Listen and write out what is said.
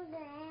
Okay